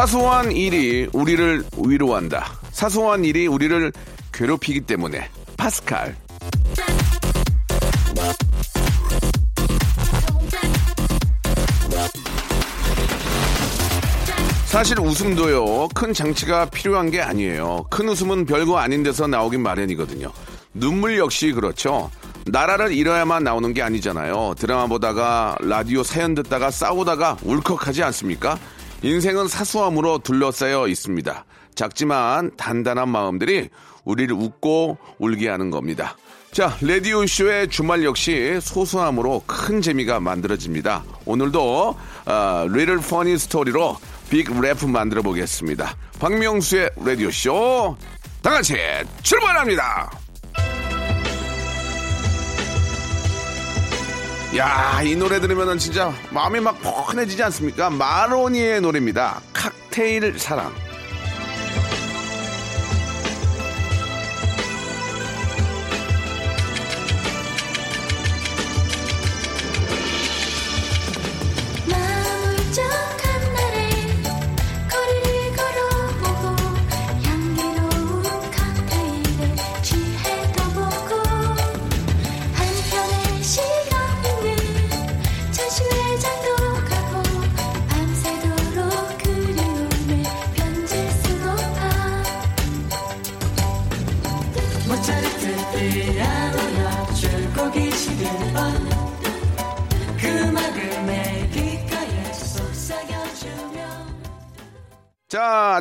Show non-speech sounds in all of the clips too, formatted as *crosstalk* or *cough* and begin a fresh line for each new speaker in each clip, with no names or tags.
사소한 일이 우리를 위로한다 사소한 일이 우리를 괴롭히기 때문에 파스칼 사실 웃음도요, 큰 장치가 필요한 게 아니에요. 큰 웃음은 별거 아닌 데서 나오긴 마련이거든요. 눈물 역시 그렇죠. 나라를 잃어야만 나오는 게 아니잖아요. 드라마 보다가, 라디오 사연 듣다가 싸우다가 울컥하지 않습니까? 인생은 사소함으로 둘러싸여 있습니다. 작지만 단단한 마음들이 우리를 웃고 울게 하는 겁니다. 자, 라디오쇼의 주말 역시 소소함으로 큰 재미가 만들어집니다. 오늘도, 아, little funny story로 big laugh 만들어 보겠습니다. 박명수의 라디오쇼. 다 같이 출발합니다. 야, 이 노래 들으면 진짜 마음이 막 포근해지지 않습니까? 마로니의 노래입니다. 칵테일 사랑.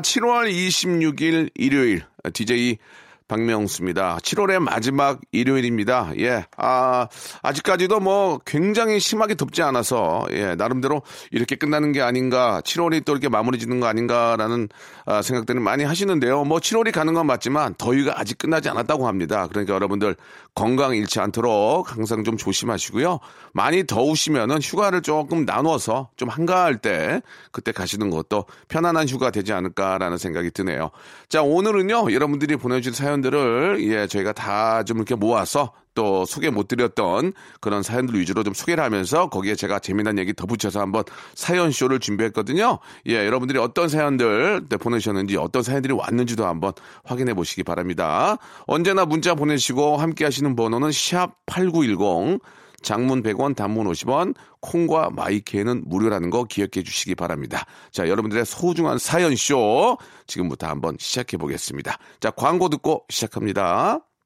7월 26일 일요일 DJ 박명수입니다. 7월의 마지막 일요일입니다. 예. 아, 아직까지도 뭐 굉장히 심하게 덥지 않아서 예, 나름대로 이렇게 끝나는 게 아닌가, 7월이 또 이렇게 마무리 짓는 거 아닌가라는 아, 생각들을 많이 하시는데요. 뭐 7월이 가는 건 맞지만 더위가 아직 끝나지 않았다고 합니다. 그러니까 여러분들 건강 잃지 않도록 항상 좀 조심하시고요. 많이 더우시면은 휴가를 조금 나눠서 좀 한가할 때 그때 가시는 것도 편안한 휴가 되지 않을까라는 생각이 드네요. 자, 오늘은요, 여러분들이 보내주신 사연들을 예, 저희가 다 좀 이렇게 모아서 또 소개 못 드렸던 그런 사연들 위주로 좀 소개를 하면서 거기에 제가 재미난 얘기 덧붙여서 한번 사연 쇼를 준비했거든요. 예, 여러분들이 어떤 사연들 네, 보내주셨는지 어떤 사연들이 왔는지도 한번 확인해 보시기 바랍니다. 언제나 문자 보내시고 함께 하시는 번호는 샵 8910 장문 100원, 단문 50원, 콩과 마이케는 무료라는 거 기억해 주시기 바랍니다. 자, 여러분들의 소중한 사연쇼 지금부터 한번 시작해 보겠습니다. 자, 광고 듣고 시작합니다.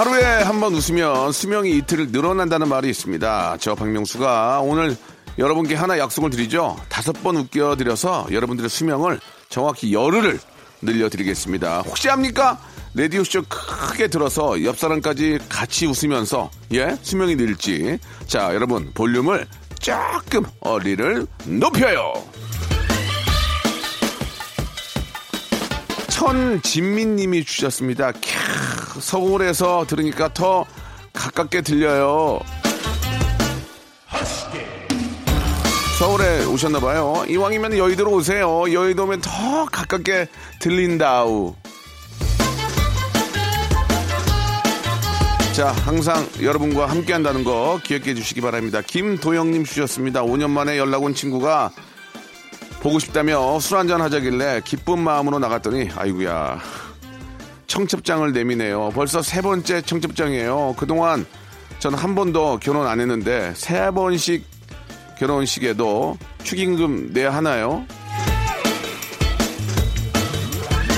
하루에 한 번 웃으면 수명이 이틀 늘어난다는 말이 있습니다. 저 박명수가 오늘 여러분께 하나 약속을 드리죠. 다섯 번 웃겨드려서 여러분들의 수명을 정확히 열흘을 늘려드리겠습니다. 혹시 합니까? 라디오쇼 크게 들어서 옆 사람까지 같이 웃으면서 예 수명이 늘지. 자 여러분 볼륨을 조금 어리를 높여요. 천진민님이 주셨습니다. 캬, 서울에서 들으니까 더 가깝게 들려요. 서울에 오셨나봐요. 이왕이면 여의도로 오세요. 여의도 오면 더 가깝게 들린다우. 자, 항상 여러분과 함께 한다는 거 기억해 주시기 바랍니다. 김도영님 주셨습니다. 5년 만에 연락 온 친구가 보고 싶다며 술 한잔 하자길래 기쁜 마음으로 나갔더니 아이구야 청첩장을 내미네요. 벌써 세 번째 청첩장이에요. 그동안 저는 한 번도 결혼 안 했는데 세 번씩 결혼식에도 축의금 내야 하나요?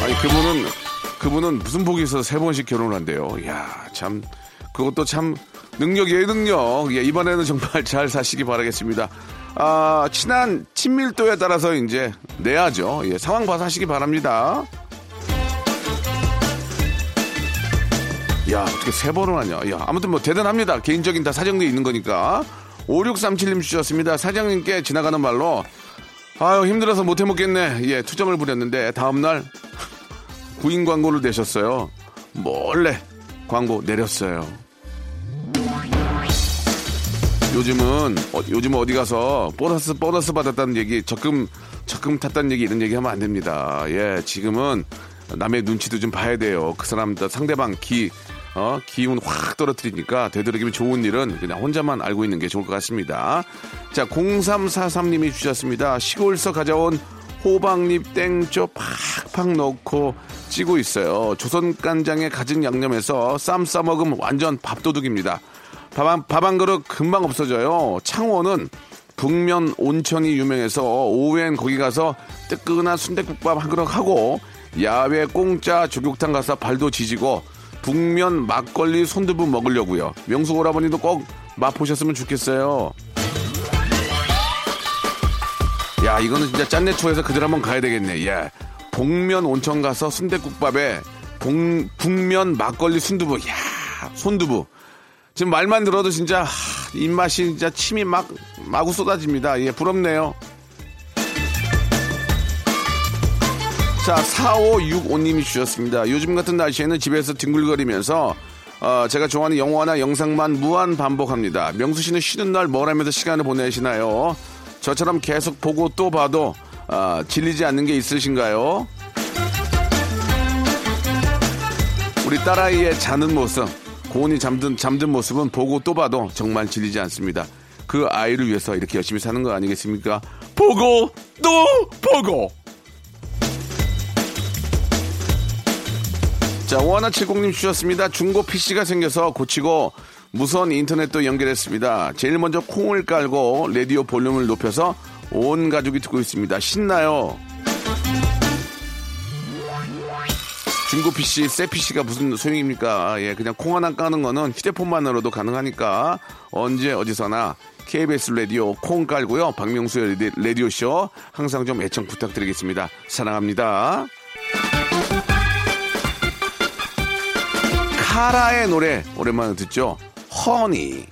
아니 그분은 그분은 무슨 복이 있어서 세 번씩 결혼을 한대요. 이야 참 그것도 참 능력이에요 능력. 예, 이번에는 정말 잘 사시기 바라겠습니다. 아 친한 친밀도에 따라서 이제 내야죠. 예, 상황 봐서 하시기 바랍니다. 야, 어떻게 세 번을 하냐. 야, 아무튼 뭐 대단합니다. 개인적인 다 사정도 있는 거니까. 5637님 주셨습니다. 사장님께 지나가는 말로, 아유, 힘들어서 못 해 먹겠네. 예, 투정을 부렸는데, 다음날 *laughs* 구인 광고를 내셨어요. 몰래 광고 내렸어요. 요즘은, 어, 요즘 어디 가서 보너스, 보너스 받았다는 얘기, 적금, 적금 탔다는 얘기, 이런 얘기 하면 안 됩니다. 예, 지금은 남의 눈치도 좀 봐야 돼요. 그 사람, 상대방 기, 어, 기운 확 떨어뜨리니까 되도록이면 좋은 일은 그냥 혼자만 알고 있는 게 좋을 것 같습니다. 자, 0343님이 주셨습니다. 시골서 가져온 호박잎 땡초 팍팍 넣고 찌고 있어요. 조선 간장에 가진 양념에서 쌈 싸먹으면 완전 밥도둑입니다. 밥 한, 밥한 그릇 금방 없어져요. 창원은 북면 온천이 유명해서 오후엔 거기 가서 뜨끈한 순대국밥 한 그릇 하고 야외 공짜 조격탕 가서 발도 지지고 북면 막걸리 손두부 먹으려고요. 명수 오라버니도 꼭 맛보셨으면 좋겠어요. 야 이거는 진짜 짠내 투어에서 그들 한번 가야 되겠네. 예. 복면 온천 가서 순대국밥에 봉, 북면 막걸리 순두부. 야 손두부. 지금 말만 들어도 진짜 하, 입맛이 진짜 침이 막 마구 쏟아집니다. 예, 부럽네요. 자, 4565님이 주셨습니다. 요즘 같은 날씨에는 집에서 뒹굴거리면서 어, 제가 좋아하는 영화나 영상만 무한 반복합니다. 명수 씨는 쉬는 날 뭘 하면서 시간을 보내시나요? 저처럼 계속 보고 또 봐도 어, 질리지 않는 게 있으신가요? 우리 딸아이의 자는 모습, 고온이 잠든, 잠든 모습은 보고 또 봐도 정말 질리지 않습니다. 그 아이를 위해서 이렇게 열심히 사는 거 아니겠습니까? 보고 또 보고! 자, 오하나70님 주셨습니다. 중고 PC가 생겨서 고치고 무선 인터넷도 연결했습니다. 제일 먼저 콩을 깔고 라디오 볼륨을 높여서 온 가족이 듣고 있습니다. 신나요. 중고 PC, 새 PC가 무슨 소용입니까? 예, 그냥 콩 하나 까는 거는 휴대폰만으로도 가능하니까 언제 어디서나 KBS 라디오 콩 깔고요. 박명수의 라디- 라디오쇼 항상 좀 애청 부탁드리겠습니다. 사랑합니다. 카라의 노래 오랜만에 듣죠. 허니.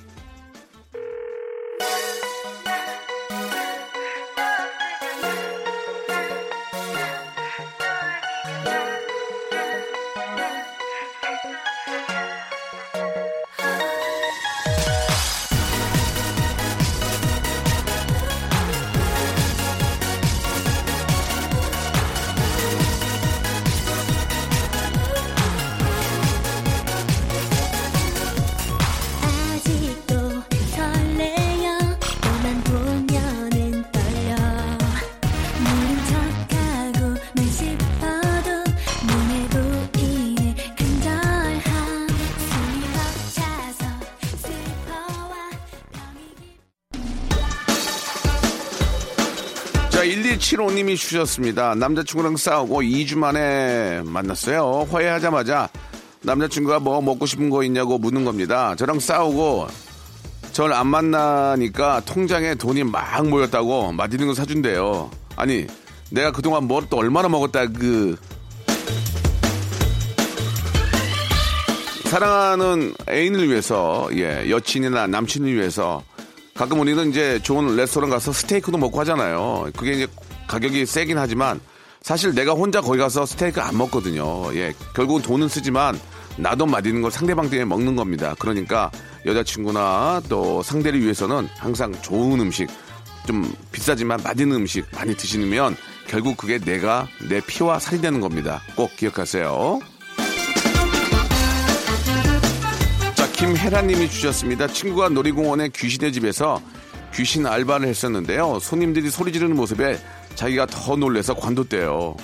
1175님이 주셨습니다. 남자친구랑 싸우고 2주 만에 만났어요. 화해하자마자 남자친구가 뭐 먹고 싶은 거 있냐고 묻는 겁니다. 저랑 싸우고 절 안 만나니까 통장에 돈이 막 모였다고 맛있는 거 사준대요. 아니, 내가 그동안 뭘 또 얼마나 먹었다, 그. 사랑하는 애인을 위해서, 예, 여친이나 남친을 위해서 가끔 우리는 이제 좋은 레스토랑 가서 스테이크도 먹고 하잖아요. 그게 이제 가격이 세긴 하지만 사실 내가 혼자 거기 가서 스테이크 안 먹거든요. 예, 결국은 돈은 쓰지만 나도 맛있는 걸 상대방 때문에 먹는 겁니다. 그러니까 여자친구나 또 상대를 위해서는 항상 좋은 음식, 좀 비싸지만 맛있는 음식 많이 드시면 결국 그게 내가 내 피와 살이 되는 겁니다. 꼭 기억하세요. 자, 김혜라님이 주셨습니다. 친구가 놀이공원에 귀신의 집에서 귀신 알바를 했었는데요. 손님들이 소리 지르는 모습에 자기가 더 놀래서 관뒀대요.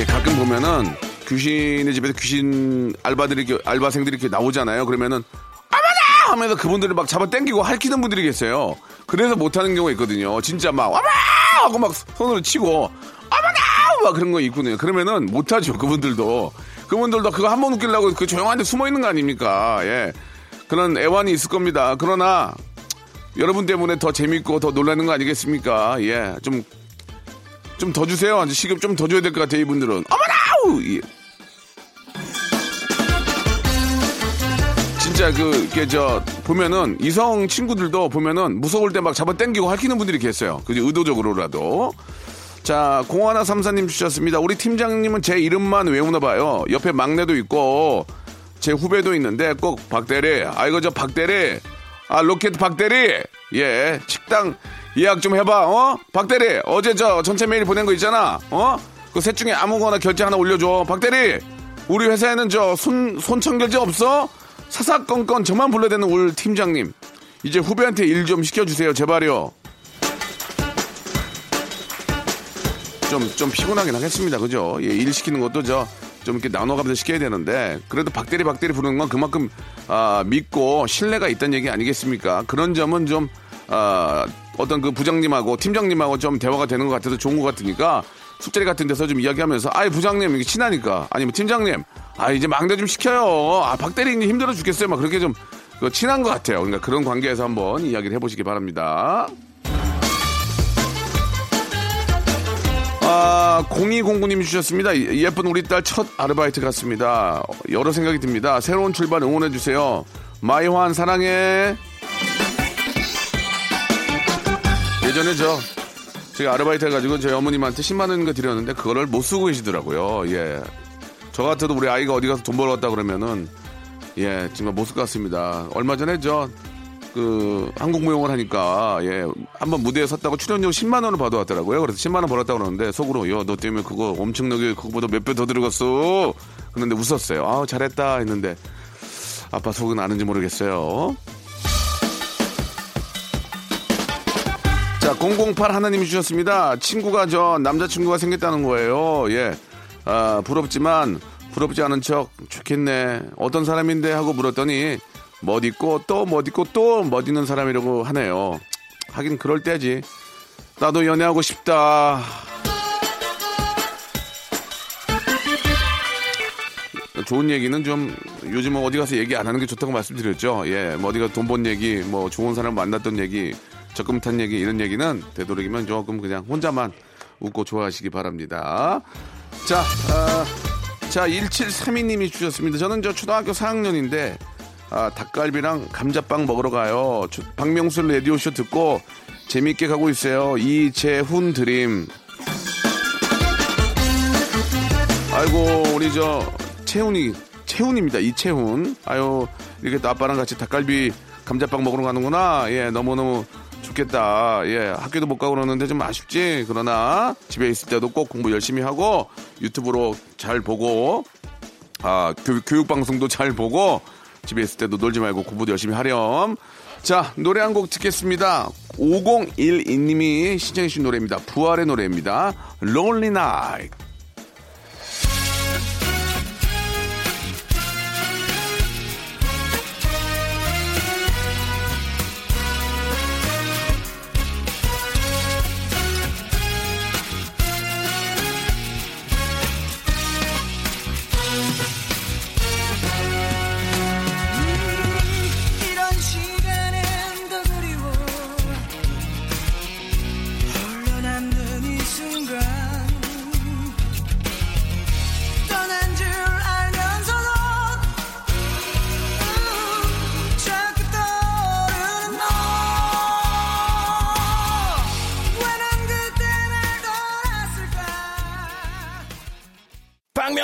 예, 가끔 보면은 귀신의 집에서 귀신 알바들이 알바생들이 이렇게 나오잖아요. 그러면은 어머나 하면서 그분들을 막 잡아 당기고 할퀴는 분들이 계세요. 그래서 못하는 경우가 있거든요. 진짜 막 어머 하고 막 손으로 치고 어머나 막 그런 거 있거든요. 그러면은 못하죠. 그분들도 그분들도 그거 한 번 웃기려고 그 조용한데 숨어 있는 거 아닙니까? 예. 그런 애환이 있을 겁니다. 그러나 여러분 때문에 더 재밌고 더 놀라는 거 아니겠습니까? 예. 좀, 좀 더 주세요. 시급 좀 더 줘야 될 것 같아요, 이분들은. 어머나! 예. 진짜 그, 게, 저, 보면은, 이성 친구들도 보면은 무서울 때 막 잡아 당기고 할퀴는 분들이 계세요. 그지 의도적으로라도. 자, 공하나 삼사님 주셨습니다. 우리 팀장님은 제 이름만 외우나 봐요. 옆에 막내도 있고, 제 후배도 있는데 꼭 박대리, 아, 이거 저 박대리, 아, 로켓 박대리, 예, 식당 예약 좀 해봐, 어? 박대리, 어제 저 전체 메일 보낸 거 있잖아, 어? 그 셋 중에 아무거나 결제 하나 올려줘. 박대리, 우리 회사에는 저 손, 손천 결제 없어? 사사건건 저만 불러야 되는 우리 팀장님. 이제 후배한테 일 좀 시켜주세요, 제발요. 좀, 좀 피곤하긴 하겠습니다. 그죠? 예, 일 시키는 것도 저, 좀 이렇게 나눠가면서 시켜야 되는데, 그래도 박대리 박대리 부르는 건 그만큼, 아, 믿고 신뢰가 있다는 얘기 아니겠습니까? 그런 점은 좀, 아, 어떤 그 부장님하고 팀장님하고 좀 대화가 되는 것 같아서 좋은 것 같으니까, 술자리 같은 데서 좀 이야기하면서, 아이, 부장님, 이게 친하니까. 아니면 팀장님, 아, 이제 막내 좀 시켜요. 아, 박대리님 힘들어 죽겠어요. 막 그렇게 좀, 그 친한 것 같아요. 그러니까 그런 관계에서 한번 이야기를 해보시기 바랍니다. 아, 0209님 주셨습니다. 예쁜 우리 딸 첫 아르바이트 같습니다. 여러 생각이 듭니다. 새로운 출발 응원해주세요. 마이환 사랑해. 예전에 저, 제가 아르바이트 해가지고 저희 어머님한테 10만원 거 드렸는데 그거를 못 쓰고 계시더라고요. 예. 저 같아도 우리 아이가 어디 가서 돈 벌어 왔다 그러면은 예, 정말 못 쓸 것 같습니다. 얼마 전에 저, 그, 한국무용을 하니까, 예, 한번 무대에 섰다고 출연료 10만 원을 받아왔더라고요. 그래서 10만 원 벌었다고 그러는데, 속으로, 야, 너 때문에 그거 엄청나게 그거보다 몇 배 더 들어갔어. 그런데 웃었어요. 아우, 잘했다. 했는데, 아빠 속은 아는지 모르겠어요. 자, 008 하나님이 주셨습니다. 친구가 저 남자친구가 생겼다는 거예요. 예. 아, 부럽지만 부럽지 않은 척 좋겠네. 어떤 사람인데 하고 물었더니 멋 있고 또 멋 있고 또 멋 있는 사람이라고 하네요. 하긴 그럴 때지. 나도 연애하고 싶다. 좋은 얘기는 좀 요즘은 어디 가서 얘기 안 하는 게 좋다고 말씀드렸죠. 예, 뭐 어디 가서 돈번 얘기, 뭐 좋은 사람 만났던 얘기, 적금 탄 얘기 이런 얘기는 되도록이면 조금 그냥 혼자만 웃고 좋아하시기 바랍니다. 자, 아, 자 1732님이 주셨습니다. 저는 저 초등학교 4학년인데 아, 닭갈비랑 감자빵 먹으러 가요. 저- 박명수 라디오쇼 듣고 재밌게 가고 있어요. 이재훈 드림. 아이고 우리 저 채훈이 채훈입니다. 이채훈. 아유 이렇게 또 아빠랑 같이 닭갈비 감자빵 먹으러 가는구나. 예 너무 너무 좋겠다. 예 학교도 못 가고 그러는데 좀 아쉽지. 그러나 집에 있을 때도 꼭 공부 열심히 하고 유튜브로 잘 보고 아 교육, 교육 방송도 잘 보고 집에 있을 때도 놀지 말고 공부도 열심히 하렴. 자 노래 한 곡 듣겠습니다. 5012님이 신청해 주신 노래입니다. 부활의 노래입니다. Lonely Night.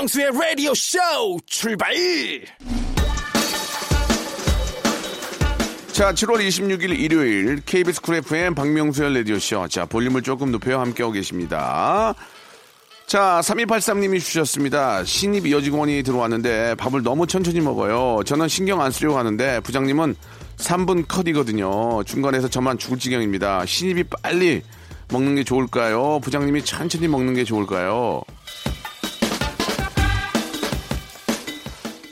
박명수의 라디오 쇼 출발!
자, 7월 26일 일요일 KBS 쿨 FM 박명수의 라디오 쇼. 자, 볼륨을 조금 높여 함께하고 계십니다. 자, 3283님이 주셨습니다. 신입 여직원이 들어왔는데 밥을 너무 천천히 먹어요. 저는 신경 안 쓰려고 하는데 부장님은 3분 컷이거든요. 중간에서 저만 죽을 지경입니다. 신입이 빨리 먹는 게 좋을까요? 부장님이 천천히 먹는 게 좋을까요?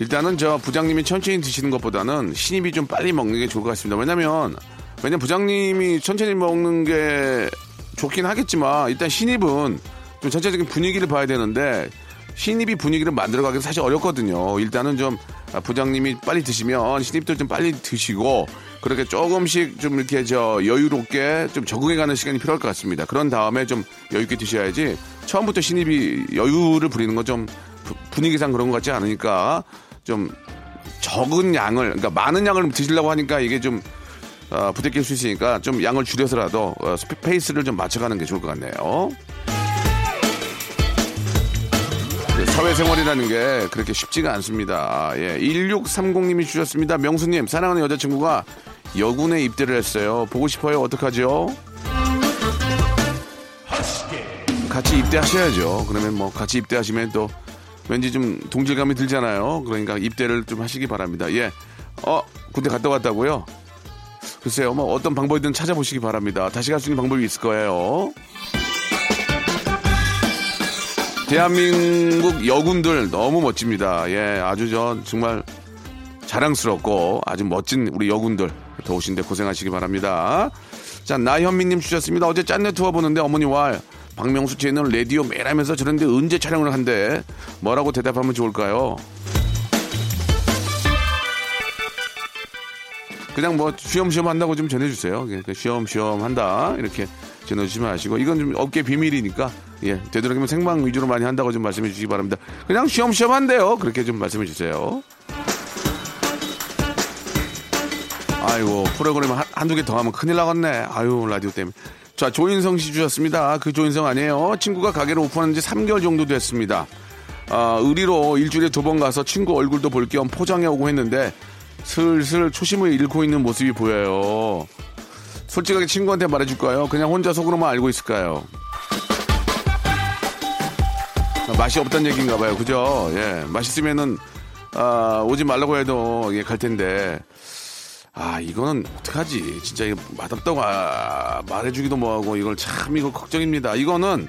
일단은 저 부장님이 천천히 드시는 것보다는 신입이 좀 빨리 먹는 게 좋을 것 같습니다. 왜냐면 왜냐면 부장님이 천천히 먹는 게 좋긴 하겠지만 일단 신입은 좀 전체적인 분위기를 봐야 되는데 신입이 분위기를 만들어가기 사실 어렵거든요. 일단은 좀 아, 부장님이 빨리 드시면 신입들 좀 빨리 드시고 그렇게 조금씩 좀 이렇게 저 여유롭게 좀 적응해가는 시간이 필요할 것 같습니다. 그런 다음에 좀 여유 있게 드셔야지 처음부터 신입이 여유를 부리는 건 좀 분위기상 그런 것 같지 않으니까 좀 적은 양을 그러니까 많은 양을 드시려고 하니까 이게 좀 어, 부대낄 수 있으니까 좀 양을 줄여서라도 어, 페이스를 좀 맞춰가는 게 좋을 것 같네요. 그 사회생활이라는 게 그렇게 쉽지가 않습니다. 예, 1630님이 주셨습니다. 명수님, 사랑하는 여자친구가 여군에 입대를 했어요. 보고 싶어요. 어떡하죠? 같이 입대하셔야죠. 그러면 뭐 같이 입대하시면 또 왠지 좀 동질감이 들잖아요. 그러니까 입대를 좀 하시기 바랍니다. 예. 어, 군대 갔다 왔다고요? 글쎄요, 뭐 어떤 방법이든 찾아보시기 바랍니다. 다시 갈 수 있는 방법이 있을 거예요. 대한민국 여군들 너무 멋집니다. 예, 아주 저 정말 자랑스럽고 아주 멋진 우리 여군들 더우신데 고생하시기 바랍니다. 자, 나현미님 주셨습니다. 어제 짠내 투어 보는데 어머니와 박명수 채널 라디오 매일 하면서 저런데 언제 촬영을 한대? 뭐라고 대답하면 좋을까요? 그냥 뭐 쉬엄쉬엄 한다고 좀 전해주세요. 그러니까 쉬엄쉬엄 한다 이렇게 전해주시면 아시고 이건 좀 업계 비밀이니까 예 되도록이면 생방 위주로 많이 한다고 좀 말씀해 주시기 바랍니다. 그냥 쉬엄쉬엄 한대요. 그렇게 좀 말씀해 주세요. 아이고 프로그램 한, 한두 개 더 하면 큰일 나겠네. 아유 라디오 때문에. 자 조인성 씨 주셨습니다. 그 조인성 아니에요. 친구가 가게를 오픈한 지 3개월 정도 됐습니다. 아, 의리로 일주일에 두 번 가서 친구 얼굴도 볼 겸 포장해 오고 했는데 슬슬 초심을 잃고 있는 모습이 보여요. 솔직하게 친구한테 말해줄까요? 그냥 혼자 속으로만 알고 있을까요? 아, 맛이 없다는 얘기인가 봐요. 그죠? 예. 맛있으면은, 아, 오지 말라고 해도, 예, 갈 텐데. 아, 이거는 어떡하지? 진짜 이거 맛없다고 아, 말해주기도 뭐하고, 이걸 참, 이거 걱정입니다. 이거는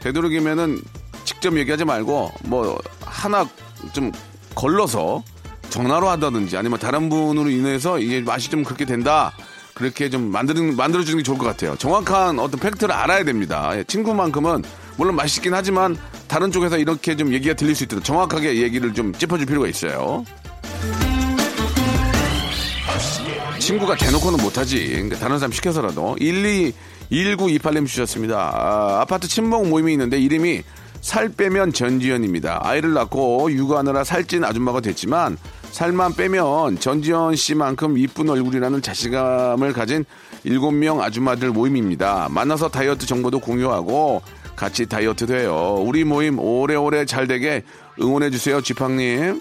되도록이면은 직접 얘기하지 말고, 뭐, 하나 좀 걸러서 전화로 한다든지 아니면 다른 분으로 인해서 이게 맛이 좀 그렇게 된다. 그렇게 좀 만드는, 만들어 주는 게 좋을 것 같아요. 정확한 어떤 팩트를 알아야 됩니다. 예, 친구만큼은 물론 맛있긴 하지만 다른 쪽에서 이렇게 좀 얘기가 들릴 수 있도록 정확하게 얘기를 좀 짚어줄 필요가 있어요. 친구가 대놓고는 못하지. 그러니까 다른 사람 시켜서라도. 12, 1928님 주셨습니다. 아, 아파트 친목 모임이 있는데 이름이 살 빼면 전지현입니다. 아이를 낳고 육아하느라 살찐 아줌마가 됐지만 살만 빼면 전지현 씨만큼 이쁜 얼굴이라는 자신감을 가진 7명 아줌마들 모임입니다. 만나서 다이어트 정보도 공유하고 같이 다이어트도 해요. 우리 모임 오래오래 잘 되게 응원해주세요. 지팡님.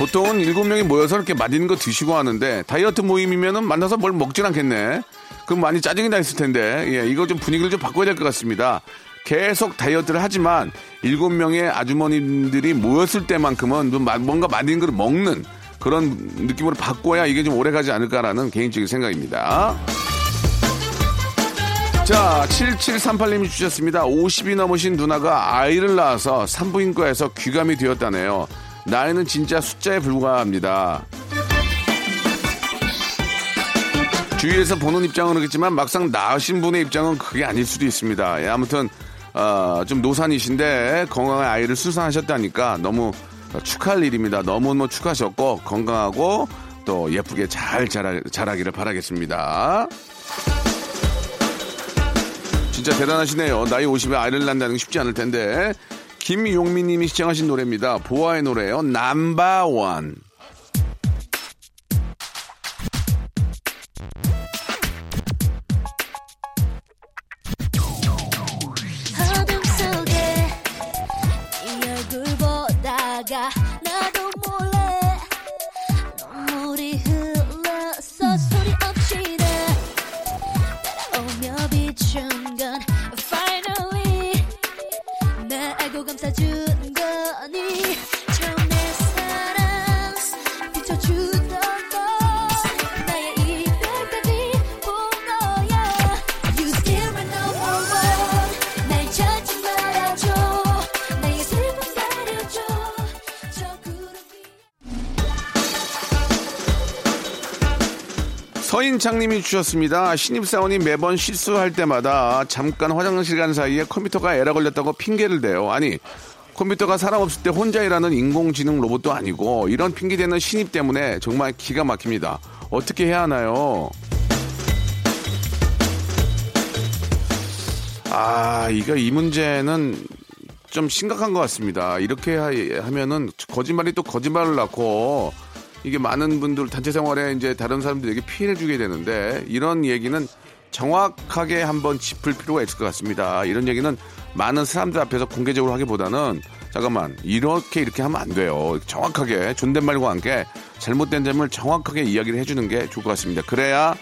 보통은 일곱 명이 모여서 이렇게 맛있는 거 드시고 하는데 다이어트 모임이면은 만나서 뭘 먹진 않겠네. 그럼 많이 짜증이 나 있을 텐데 예, 이거 좀 분위기를 좀 바꿔야 될 것 같습니다. 계속 다이어트를 하지만 일곱 명의 아주머님들이 모였을 때만큼은 뭔가 맛있는 걸 먹는 그런 느낌으로 바꿔야 이게 좀 오래 가지 않을까라는 개인적인 생각입니다. 자, 7738님이 주셨습니다. 50이 넘으신 누나가 아이를 낳아서 산부인과에서 귀감이 되었다네요. 나이는 진짜 숫자에 불과합니다. 주위에서 보는 입장은 그렇겠지만 막상 낳으신 분의 입장은 그게 아닐 수도 있습니다. 예, 아무튼 어, 좀 노산이신데 건강한 아이를 수산하셨다니까 너무 축하할 일입니다. 너무너무 축하하셨고 건강하고 또 예쁘게 잘 자라, 자라기를 바라겠습니다. 진짜 대단하시네요. 나이 50에 아이를 낳는다는 게 쉽지 않을 텐데. 김용민 님이 시청하신 노래입니다. 보아의 노래요. 남바원. 서인창님이 주셨습니다. 신입사원이 매번 실수할 때마다 잠깐 화장실 간 사이에 컴퓨터가 에러 걸렸다고 핑계를 대요. 아니, 컴퓨터가 사람 없을 때 혼자 일하는 인공지능 로봇도 아니고 이런 핑계대는 신입 때문에 정말 기가 막힙니다. 어떻게 해야 하나요? 아, 이거 이 문제는 좀 심각한 것 같습니다. 이렇게 하- 하면은 거짓말이 또 거짓말을 낳고 이게 많은 분들 단체 생활에 이제 다른 사람들에게 피해를 주게 되는데 이런 얘기는 정확하게 한번 짚을 필요가 있을 것 같습니다. 이런 얘기는 많은 사람들 앞에서 공개적으로 하기보다는 잠깐만 이렇게 이렇게 하면 안 돼요. 정확하게 존댓말과 함께 잘못된 점을 정확하게 이야기를 해주는 게 좋을 것 같습니다. 그래야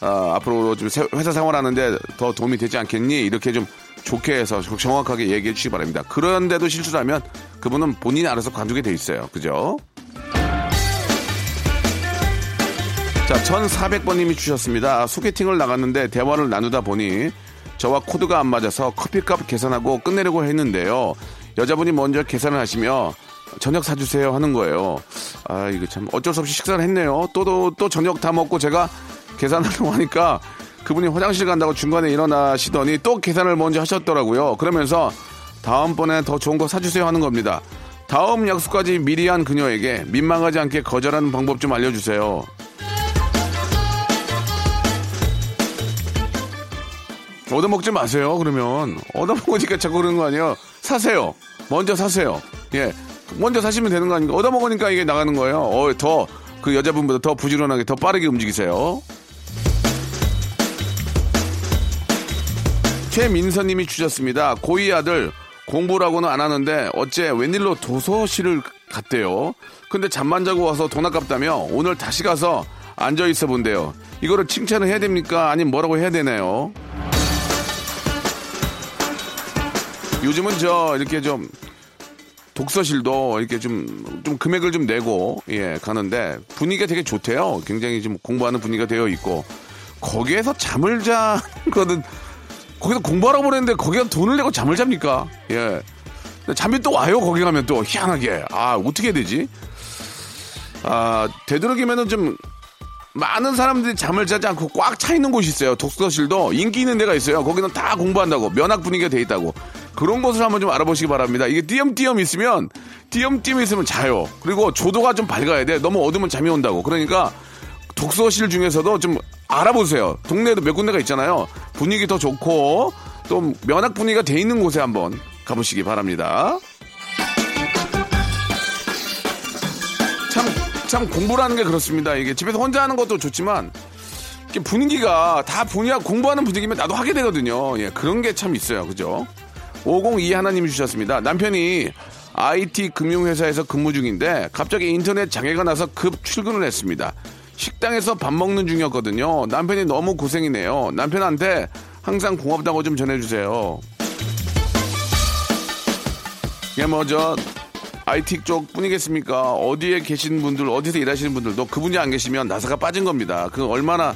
어, 앞으로 좀 세- 회사 생활하는데 더 도움이 되지 않겠니? 이렇게 좀 좋게 해서 정확하게 얘기해 주시기 바랍니다. 그런데도 실수를 하면 그분은 본인이 알아서 관두게 돼 있어요. 그죠? 자, 1400번님이 주셨습니다. 소개팅을 나갔는데 대화를 나누다 보니 저와 코드가 안 맞아서 커피값 계산하고 끝내려고 했는데요. 여자분이 먼저 계산을 하시며 저녁 사주세요 하는 거예요. 아, 이거 참 어쩔 수 없이 식사를 했네요. 또, 또, 또 저녁 다 먹고 제가 계산하려고 하니까 그분이 화장실 간다고 중간에 일어나시더니 또 계산을 먼저 하셨더라고요. 그러면서 다음번에 더 좋은 거 사주세요 하는 겁니다. 다음 약속까지 미리 한 그녀에게 민망하지 않게 거절하는 방법 좀 알려주세요. 얻어먹지 마세요, 그러면. 얻어먹으니까 자꾸 그러는 거 아니에요? 사세요. 먼저 사세요. 예. 먼저 사시면 되는 거 아닙니까? 얻어먹으니까 이게 나가는 거예요. 어, 더, 그 여자분보다 더 부지런하게, 더 빠르게 움직이세요. 최민서님이 주셨습니다. 고2 아들 공부라고는 안 하는데 어째 웬일로 도서실을 갔대요. 근데 잠만 자고 와서 돈 아깝다며 오늘 다시 가서 앉아 있어 본대요. 이거를 칭찬을 해야 됩니까? 아니면 뭐라고 해야 되나요? 요즘은 저 이렇게 좀 독서실도 이렇게 좀, 좀 금액을 좀 내고, 예, 가는데 분위기가 되게 좋대요. 굉장히 좀 공부하는 분위기가 되어 있고, 거기에서 잠을 자는 거는, 거기서 공부하라고 보냈는데 거기가 돈을 내고 잠을 잡니까? 예. 잠이 또 와요, 거기 가면 또, 희한하게. 아, 어떻게 해야 되지? 아, 되도록이면은 좀, 많은 사람들이 잠을 자지 않고 꽉 차 있는 곳이 있어요. 독서실도 인기 있는 데가 있어요. 거기는 다 공부한다고 면학 분위기가 돼 있다고 그런 곳을 한번 좀 알아보시기 바랍니다. 이게 띄엄띄엄 있으면 띄엄띄엄 있으면 자요. 그리고 조도가 좀 밝아야 돼. 너무 어두면 잠이 온다고. 그러니까 독서실 중에서도 좀 알아보세요. 동네에도 몇 군데가 있잖아요. 분위기 더 좋고 또 면학 분위기가 돼 있는 곳에 한번 가보시기 바랍니다. 참, 참 공부라는 게 그렇습니다. 이게 집에서 혼자 하는 것도 좋지만 분위기가 다 분야 공부하는 분위기면 나도 하게 되거든요. 예, 그런 게 참 있어요. 그죠? 502 하나님이 주셨습니다. 남편이 IT 금융회사에서 근무 중인데 갑자기 인터넷 장애가 나서 급 출근을 했습니다. 식당에서 밥 먹는 중이었거든요. 남편이 너무 고생이네요. 남편한테 항상 고맙다고 좀 전해주세요. 이게 뭐 저 IT 쪽 뿐이겠습니까? 어디에 계신 분들, 어디서 일하시는 분들도 그분이 안 계시면 나사가 빠진 겁니다. 그 얼마나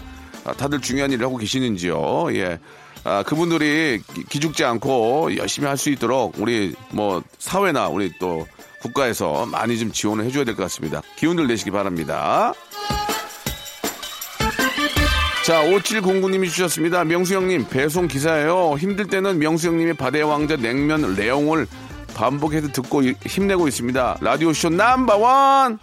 다들 중요한 일을 하고 계시는지요. 예. 아, 그분들이 기- 기죽지 않고 열심히 할 수 있도록 우리 뭐 사회나 우리 또 국가에서 많이 좀 지원을 해줘야 될 것 같습니다. 기운을 내시기 바랍니다. 자, 5709님이 주셨습니다. 명수 형님, 배송 기사예요. 힘들 때는 명수 형님의 바다의 왕자 냉면 레옹을 반복해서 듣고 이- 힘내고 있습니다. 라디오쇼 넘버원!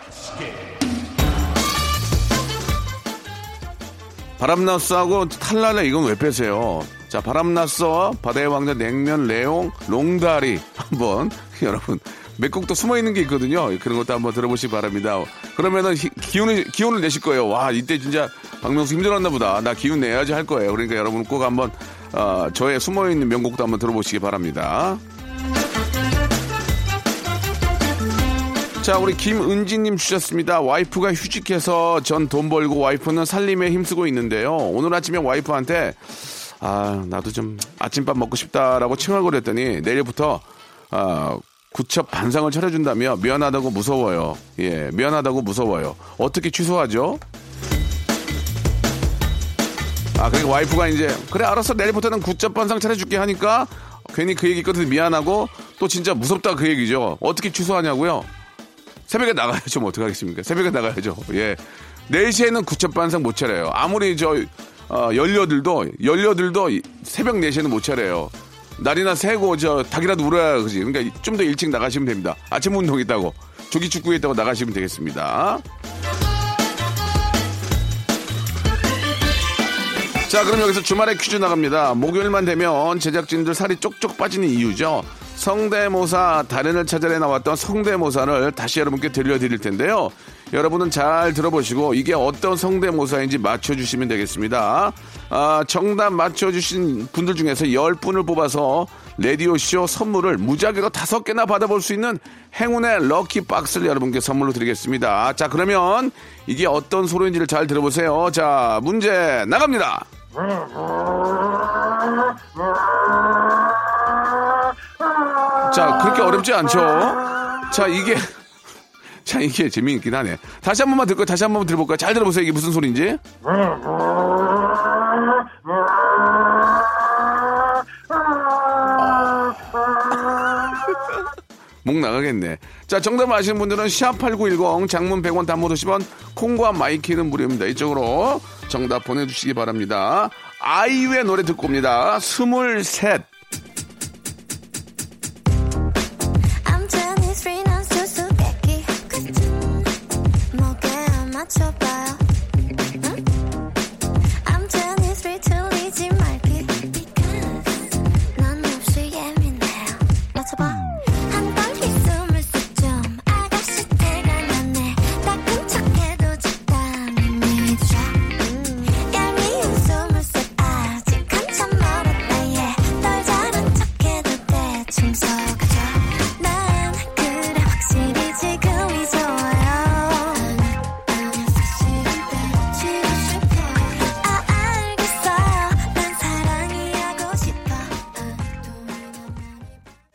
바람났어하고 탈랄레 이건 왜 빼세요? 자, 바람났어, 바다의 왕자 냉면 레옹 롱다리 한번 *laughs* 여러분 몇 곡도 숨어 있는 게 있거든요. 그런 것도 한번 들어보시기 바랍니다. 그러면은 히- 기운을 기운을 내실 거예요. 와 이때 진짜 박명수 힘들었나 보다. 나 기운 내야지 할 거예요. 그러니까 여러분 꼭 한번 어, 저의 숨어 있는 명곡도 한번 들어보시기 바랍니다. 자, 우리 김은지님 주셨습니다. 와이프가 휴직해서 전 돈 벌고 와이프는 살림에 힘쓰고 있는데요. 오늘 아침에 와이프한테 아, 나도 좀 아침밥 먹고 싶다라고 칭얼거렸더니 내일부터 아, 구첩 반상을 차려준다며 미안하다고 무서워요. 예, 미안하다고 무서워요. 어떻게 취소하죠? 아, 그러니까 와이프가 이제 그래 알았어 내일부터는 구첩 반상 차려줄게 하니까 괜히 그 얘기 끝에 미안하고 또 진짜 무섭다 그 얘기죠. 어떻게 취소하냐고요? 새벽에 나가야죠. 뭐 어떡하겠습니까? 새벽에 나가야죠. 예. 4시에는 구첩 반상 못 차려요. 아무리 저, 어, 연료들도 이- 새벽 4시에는 못 차려요. 날이나 새고 저 닭이라도 울어야 그지. 그러니까 좀 더 일찍 나가시면 됩니다. 아침 운동 있다고, 조기 축구 있다고 나가시면 되겠습니다. 자, 그럼 여기서 주말에 퀴즈 나갑니다. 목요일만 되면 제작진들 살이 쪽쪽 빠지는 이유죠. 성대모사 달인을 찾아내 나왔던 성대모사를 다시 여러분께 들려드릴 텐데요. 여러분은 잘 들어보시고 이게 어떤 성대모사인지 맞춰주시면 되겠습니다. 아, 정답 맞춰주신 분들 중에서 10분을 뽑아서 라디오쇼 선물을 무작위로 다섯 개나 받아볼 수 있는 행운의 럭키 박스를 여러분께 선물로 드리겠습니다. 자, 그러면 이게 어떤 소리인지를 잘 들어보세요. 자, 문제 나갑니다. 자, 그렇게 어렵지 않죠? 자, 이게, 자, 이게 재미있긴 하네. 다시 한 번만 들고 다시 한 번만 들어볼까요? 잘 들어보세요. 이게 무슨 소리인지. 목 나가겠네. 자, 정답 아시는 분들은 샵8910 장문 100원 단문 50원 콩과 마이키는 무료입니다. 이쪽으로 정답 보내주시기 바랍니다. 아이유의 노래 듣고 옵니다. 스물셋.
안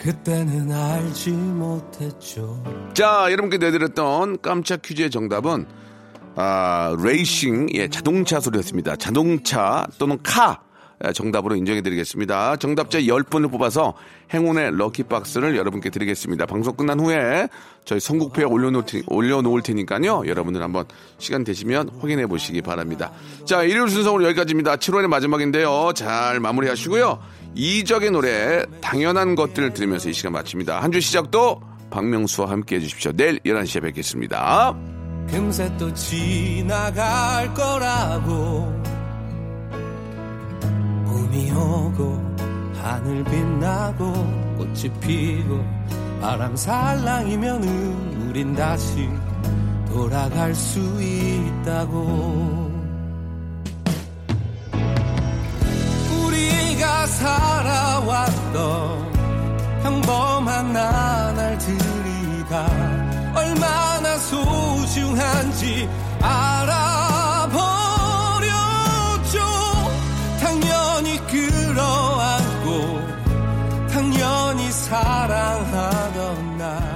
그때는 알지 못했죠.
자, 여러분께 내드렸던 깜짝 퀴즈의 정답은 아, 레이싱, 예, 자동차 소리였습니다. 자동차 또는 카, 에, 정답으로 인정해드리겠습니다. 정답자 10분을 뽑아서 행운의 럭키박스를 여러분께 드리겠습니다. 방송 끝난 후에 저희 선곡표에 올려놓을, 테, 올려놓을 테니까요. 여러분들 한번 시간 되시면 확인해 보시기 바랍니다. 자, 일요일 순서 오늘 여기까지입니다. 7월의 마지막인데요. 잘 마무리하시고요. 이적의 노래 당연한 것들을 들으면서 이 시간 마칩니다. 한 주 시작도 박명수와 함께 해주십시오. 내일 11시에 뵙겠습니다.
금세 또 지나갈 거라고 오고 하늘 빛나고 꽃이 피고 바람 살랑이면 우린 다시 돌아갈 수 있다고. 우리가 살아왔던 평범한 나날들이가 얼마나 소중한지 알아 사랑하던 날